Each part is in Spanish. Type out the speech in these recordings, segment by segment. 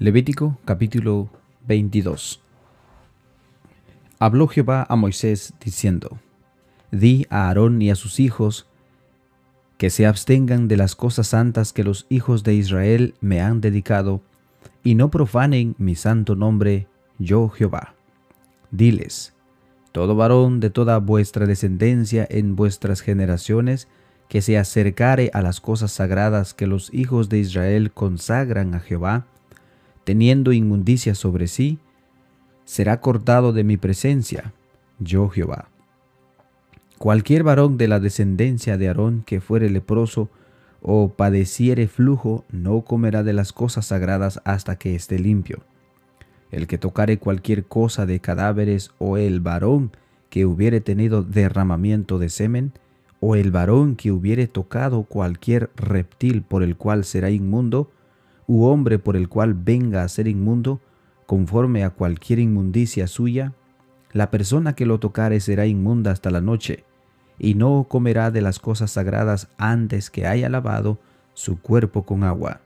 Levítico capítulo 22 Habló Jehová a Moisés diciendo, Di a Aarón y a sus hijos que se abstengan de las cosas santas que los hijos de Israel me han dedicado, y no profanen mi santo nombre, yo Jehová. Diles, todo varón de toda vuestra descendencia en vuestras generaciones, que se acercare a las cosas sagradas que los hijos de Israel consagran a Jehová, teniendo inmundicia sobre sí, será cortado de mi presencia, yo Jehová. Cualquier varón de la descendencia de Aarón que fuere leproso o padeciere flujo, no comerá de las cosas sagradas hasta que esté limpio. El que tocare cualquier cosa de cadáveres o el varón que hubiere tenido derramamiento de semen, o el varón que hubiere tocado cualquier reptil por el cual será inmundo, u hombre por el cual venga a ser inmundo, conforme a cualquier inmundicia suya, la persona que lo tocare será inmunda hasta la noche, y no comerá de las cosas sagradas antes que haya lavado su cuerpo con agua.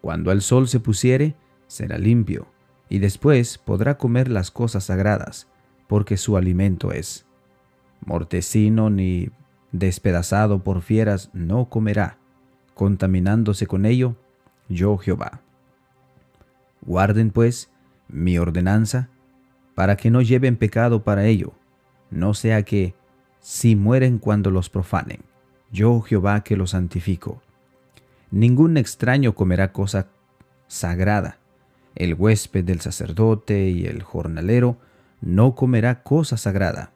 Cuando el sol se pusiere, será limpio, y después podrá comer las cosas sagradas, porque su alimento es. Mortecino ni despedazado por fieras no comerá, contaminándose con ello, yo Jehová. Guarden pues mi ordenanza, para que no lleven pecado para ello, no sea que, si mueren cuando los profanen, yo Jehová que los santifico. Ningún extraño comerá cosa sagrada. El huésped del sacerdote y el jornalero no comerá cosa sagrada.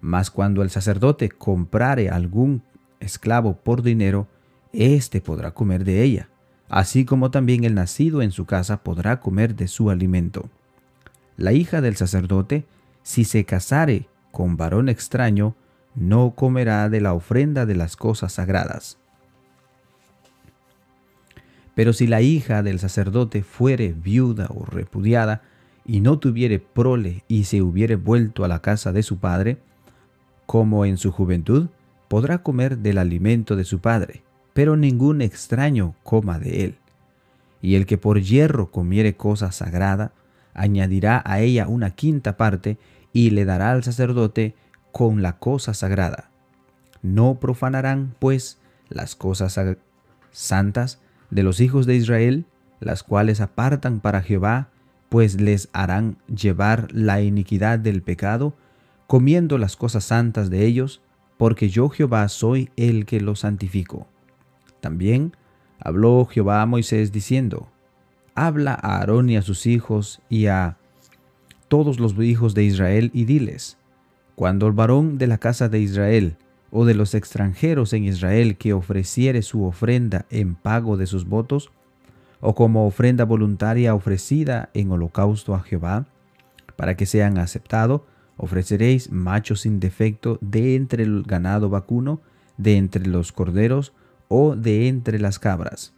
Mas cuando el sacerdote comprare algún esclavo por dinero, éste podrá comer de ella así como también el nacido en su casa podrá comer de su alimento. La hija del sacerdote, si se casare con varón extraño, no comerá de la ofrenda de las cosas sagradas. Pero si la hija del sacerdote fuere viuda o repudiada, y no tuviere prole y se hubiere vuelto a la casa de su padre, como en su juventud, podrá comer del alimento de su padre, pero ningún extraño coma de él. Y el que por hierro comiere cosa sagrada, añadirá a ella una quinta parte y le dará al sacerdote con la cosa sagrada. No profanarán, pues, las cosas santas de los hijos de Israel, las cuales apartan para Jehová, pues les harán llevar la iniquidad del pecado, comiendo las cosas santas de ellos, porque yo Jehová soy el que los santifico. También habló Jehová a Moisés diciendo, Habla a Aarón y a sus hijos y a todos los hijos de Israel y diles, Cuando el varón de la casa de Israel o de los extranjeros en Israel que ofreciere su ofrenda en pago de sus votos, o como ofrenda voluntaria ofrecida en holocausto a Jehová, para que sean aceptado, ofreceréis machos sin defecto de entre el ganado vacuno, de entre los corderos, o de entre las cabras.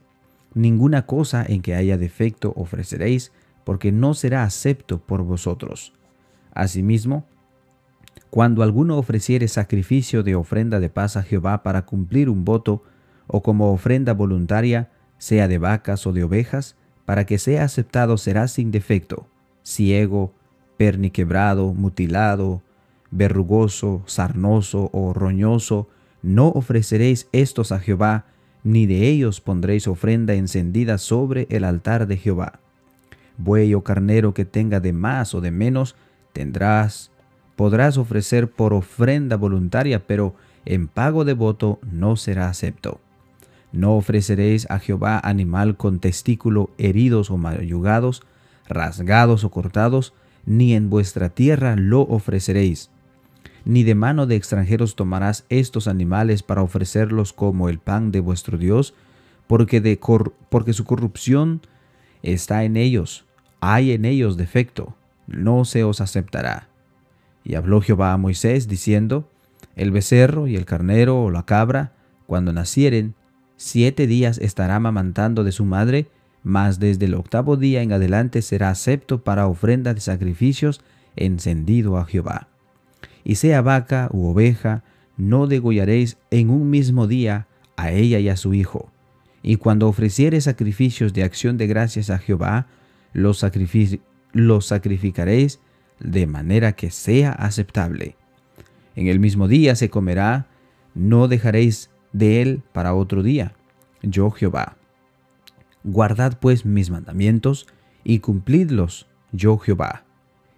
Ninguna cosa en que haya defecto ofreceréis, porque no será acepto por vosotros. Asimismo, cuando alguno ofreciere sacrificio de ofrenda de paz a Jehová para cumplir un voto, o como ofrenda voluntaria, sea de vacas o de ovejas, para que sea aceptado será sin defecto, ciego, perniquebrado, mutilado, verrugoso, sarnoso o roñoso, no ofreceréis estos a Jehová, ni de ellos pondréis ofrenda encendida sobre el altar de Jehová. Buey o carnero que tenga de más o de menos, tendrás, podrás ofrecer por ofrenda voluntaria, pero en pago de voto no será acepto. No ofreceréis a Jehová animal con testículo heridos o mayugados, rasgados o cortados, ni en vuestra tierra lo ofreceréis ni de mano de extranjeros tomarás estos animales para ofrecerlos como el pan de vuestro Dios, porque, su corrupción está en ellos, hay en ellos defecto, no se os aceptará. Y habló Jehová a Moisés, diciendo, El becerro y el carnero o la cabra, cuando nacieren, siete días estará amamantando de su madre, mas desde el octavo día en adelante será acepto para ofrenda de sacrificios encendido a Jehová y sea vaca u oveja, no degollaréis en un mismo día a ella y a su hijo. Y cuando ofrecieres sacrificios de acción de gracias a Jehová, los, los sacrificaréis de manera que sea aceptable. En el mismo día se comerá, no dejaréis de él para otro día. Yo Jehová. Guardad pues mis mandamientos y cumplidlos, yo Jehová.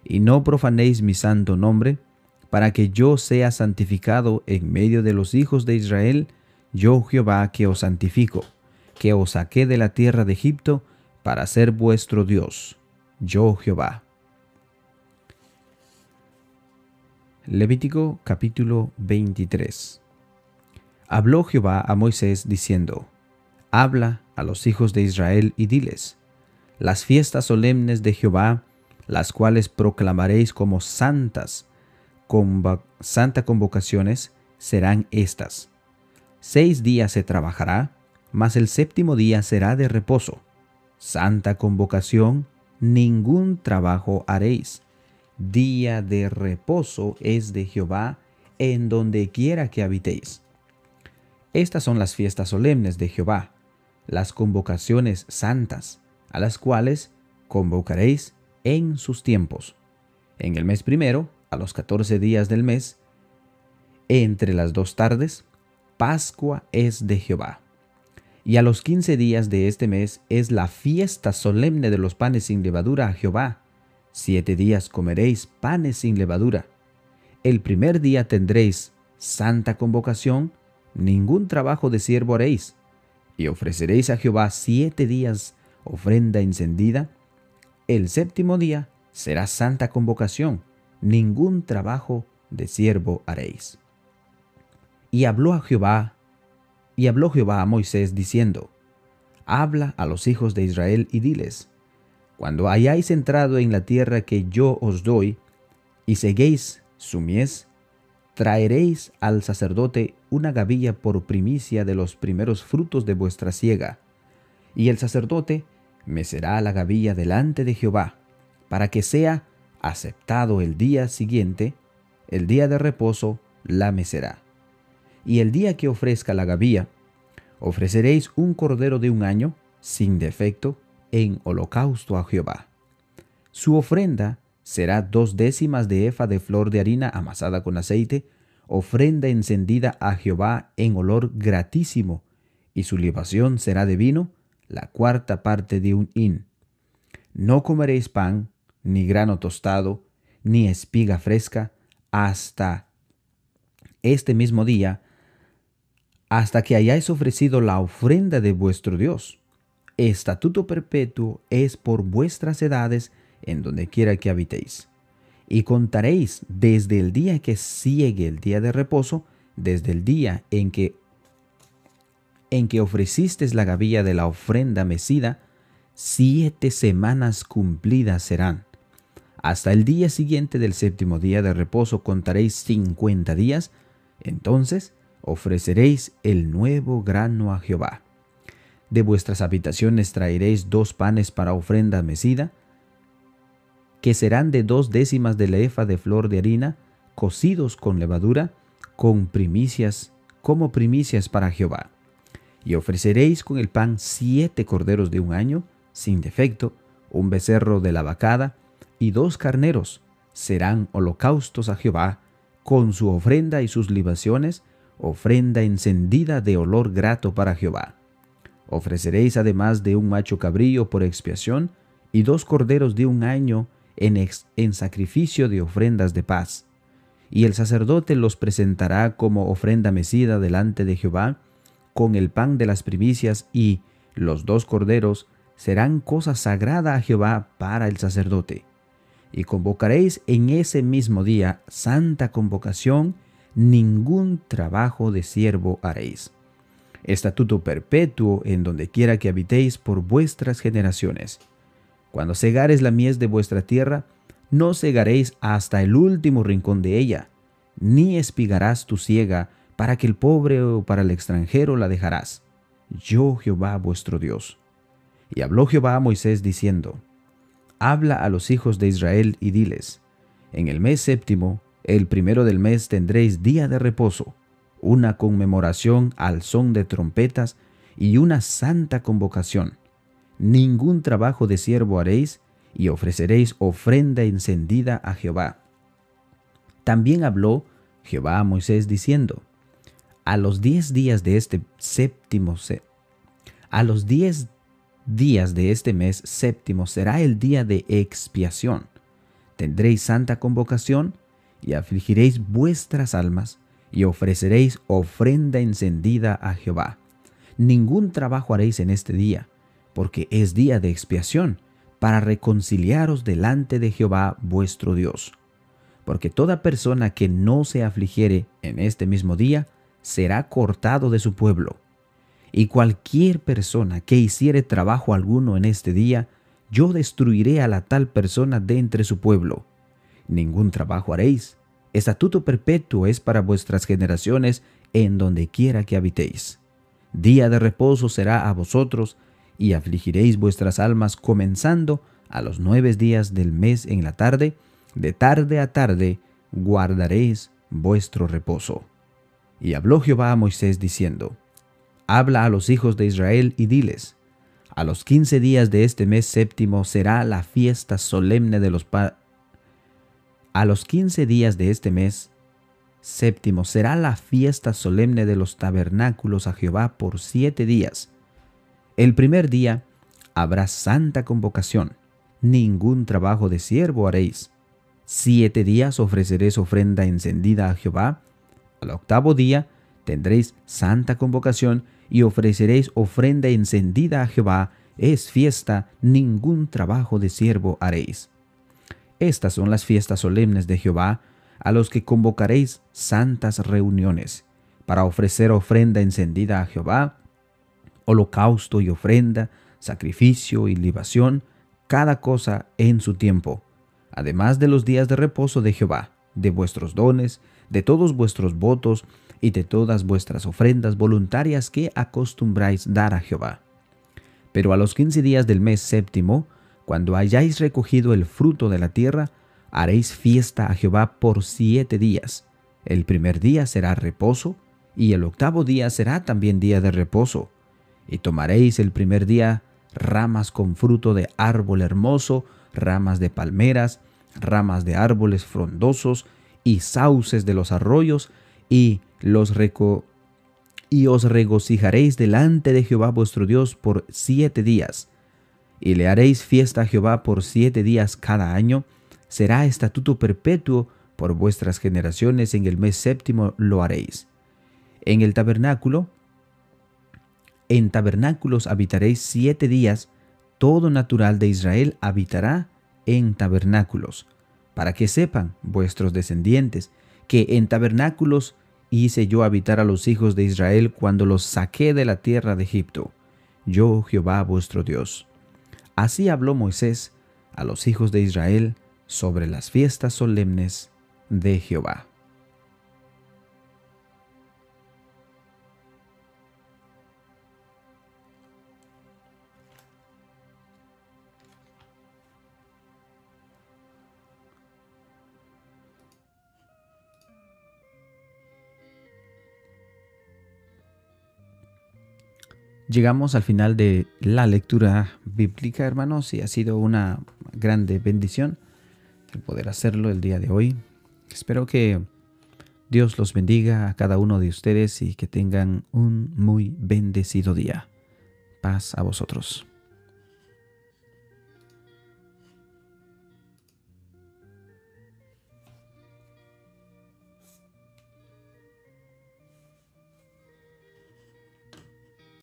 Y no profanéis mi santo nombre, para que yo sea santificado en medio de los hijos de Israel, yo Jehová que os santifico, que os saqué de la tierra de Egipto para ser vuestro Dios, yo Jehová. Levítico capítulo 23 Habló Jehová a Moisés diciendo, Habla a los hijos de Israel y diles, Las fiestas solemnes de Jehová, las cuales proclamaréis como santas, santa convocaciones, serán estas. Seis días se trabajará, mas el séptimo día será de reposo. Santa convocación, ningún trabajo haréis. Día de reposo es de Jehová en donde quiera que habitéis. Estas son las fiestas solemnes de Jehová, las convocaciones santas, a las cuales convocaréis en sus tiempos. En el mes primero, a los catorce días del mes, entre las dos tardes, Pascua es de Jehová. Y a los quince días de este mes es la fiesta solemne de los panes sin levadura a Jehová. Siete días comeréis panes sin levadura. El primer día tendréis santa convocación ningún trabajo de siervo haréis, y ofreceréis a Jehová siete días ofrenda encendida. El séptimo día será santa convocación, ningún trabajo de siervo haréis. Y habló a Jehová, y habló Jehová a Moisés diciendo, Habla a los hijos de Israel y diles, Cuando hayáis entrado en la tierra que yo os doy, y seguéis su mies, traeréis al sacerdote una gavilla por primicia de los primeros frutos de vuestra siega, y el sacerdote mecerá la gavilla delante de Jehová, para que sea aceptado el día siguiente, el día de reposo la mecerá. Y el día que ofrezca la gavilla, ofreceréis un cordero de un año, sin defecto, en holocausto a Jehová. Su ofrenda será dos décimas de efa de flor de harina amasada con aceite, ofrenda encendida a Jehová en olor gratísimo, y su libación será de vino, la cuarta parte de un hin. No comeréis pan, ni grano tostado, ni espiga fresca, hasta este mismo día, hasta que hayáis ofrecido la ofrenda de vuestro Dios. Estatuto perpetuo es por vuestras edades, en donde quiera que habitéis. Y contaréis desde el día que sigue el día de reposo, desde el día en que en que ofrecisteis la gavilla de la ofrenda mecida, siete semanas cumplidas serán. Hasta el día siguiente del séptimo día de reposo contaréis cincuenta días, entonces ofreceréis el nuevo grano a Jehová. De vuestras habitaciones traeréis dos panes para ofrenda mecida, que serán de dos décimas de la efa de flor de harina, cocidos con levadura, con primicias, como primicias para Jehová. Y ofreceréis con el pan siete corderos de un año, sin defecto, un becerro de la vacada, y dos carneros, serán holocaustos a Jehová, con su ofrenda y sus libaciones, ofrenda encendida de olor grato para Jehová. Ofreceréis además de un macho cabrillo por expiación, y dos corderos de un año en, sacrificio de ofrendas de paz. Y el sacerdote los presentará como ofrenda mecida delante de Jehová, con el pan de las primicias y los dos corderos serán cosa sagrada a Jehová para el sacerdote. Y convocaréis en ese mismo día santa convocación, ningún trabajo de siervo haréis. Estatuto perpetuo en donde quiera que habitéis por vuestras generaciones cuando segares la mies de vuestra tierra, no segaréis hasta el último rincón de ella, ni espigarás tu siega para que el pobre o para el extranjero la dejarás. Yo Jehová vuestro Dios. Y habló Jehová a Moisés diciendo, Habla a los hijos de Israel y diles, En el mes séptimo, el primero del mes tendréis día de reposo, una conmemoración al son de trompetas, y una santa convocación. Ningún trabajo de siervo haréis, y ofreceréis ofrenda encendida a Jehová. También habló Jehová a Moisés diciendo, a los diez días de este séptimo, a los diez días de este mes séptimo será el día de expiación. Tendréis santa convocación y afligiréis vuestras almas y ofreceréis ofrenda encendida a Jehová. Ningún trabajo haréis en este día, porque es día de expiación, para reconciliaros delante de Jehová vuestro Dios. Porque toda persona que no se afligiere en este mismo día, será cortado de su pueblo. Y cualquier persona que hiciere trabajo alguno en este día, yo destruiré a la tal persona de entre su pueblo. Ningún trabajo haréis. Estatuto perpetuo es para vuestras generaciones en donde quiera que habitéis. Día de reposo será a vosotros, y afligiréis vuestras almas comenzando a los nueve días del mes en la tarde, de tarde a tarde guardaréis vuestro reposo. Y habló Jehová a Moisés diciendo, Habla a los hijos de Israel y diles, a los quince días de este mes séptimo será la fiesta solemne de los a los quince días de este mes séptimo será la fiesta solemne de los tabernáculos a Jehová por siete días. El primer día habrá santa convocación, ningún trabajo de siervo haréis. Siete días ofreceréis ofrenda encendida a Jehová. Al octavo día tendréis santa convocación y ofreceréis ofrenda encendida a Jehová. Es fiesta, ningún trabajo de siervo haréis. Estas son las fiestas solemnes de Jehová, a los que convocaréis santas reuniones, para ofrecer ofrenda encendida a Jehová, holocausto y ofrenda, sacrificio y libación, cada cosa en su tiempo, además de los días de reposo de Jehová, de vuestros dones, de todos vuestros votos y de todas vuestras ofrendas voluntarias que acostumbráis dar a Jehová. Pero a los quince días del mes séptimo, cuando hayáis recogido el fruto de la tierra, haréis fiesta a Jehová por siete días. El primer día será reposo, y el octavo día será también día de reposo. Y tomaréis el primer día ramas con fruto de árbol hermoso, ramas de palmeras, ramas de árboles frondosos y sauces de los arroyos, y y os regocijaréis delante de Jehová vuestro Dios por siete días y le haréis fiesta a Jehová por siete días cada año, será estatuto perpetuo por vuestras generaciones, en el mes séptimo lo haréis. En el tabernáculo, en tabernáculos habitaréis siete días, todo natural de Israel habitará en tabernáculos, para que sepan vuestros descendientes que en tabernáculos hice yo habitar a los hijos de Israel cuando los saqué de la tierra de Egipto, yo Jehová vuestro Dios. Así habló Moisés a los hijos de Israel sobre las fiestas solemnes de Jehová. Llegamos al final de la lectura bíblica, hermanos, y ha sido una grande bendición el poder hacerlo el día de hoy. Espero que Dios los bendiga a cada uno de ustedes y que tengan un muy bendecido día. Paz a vosotros.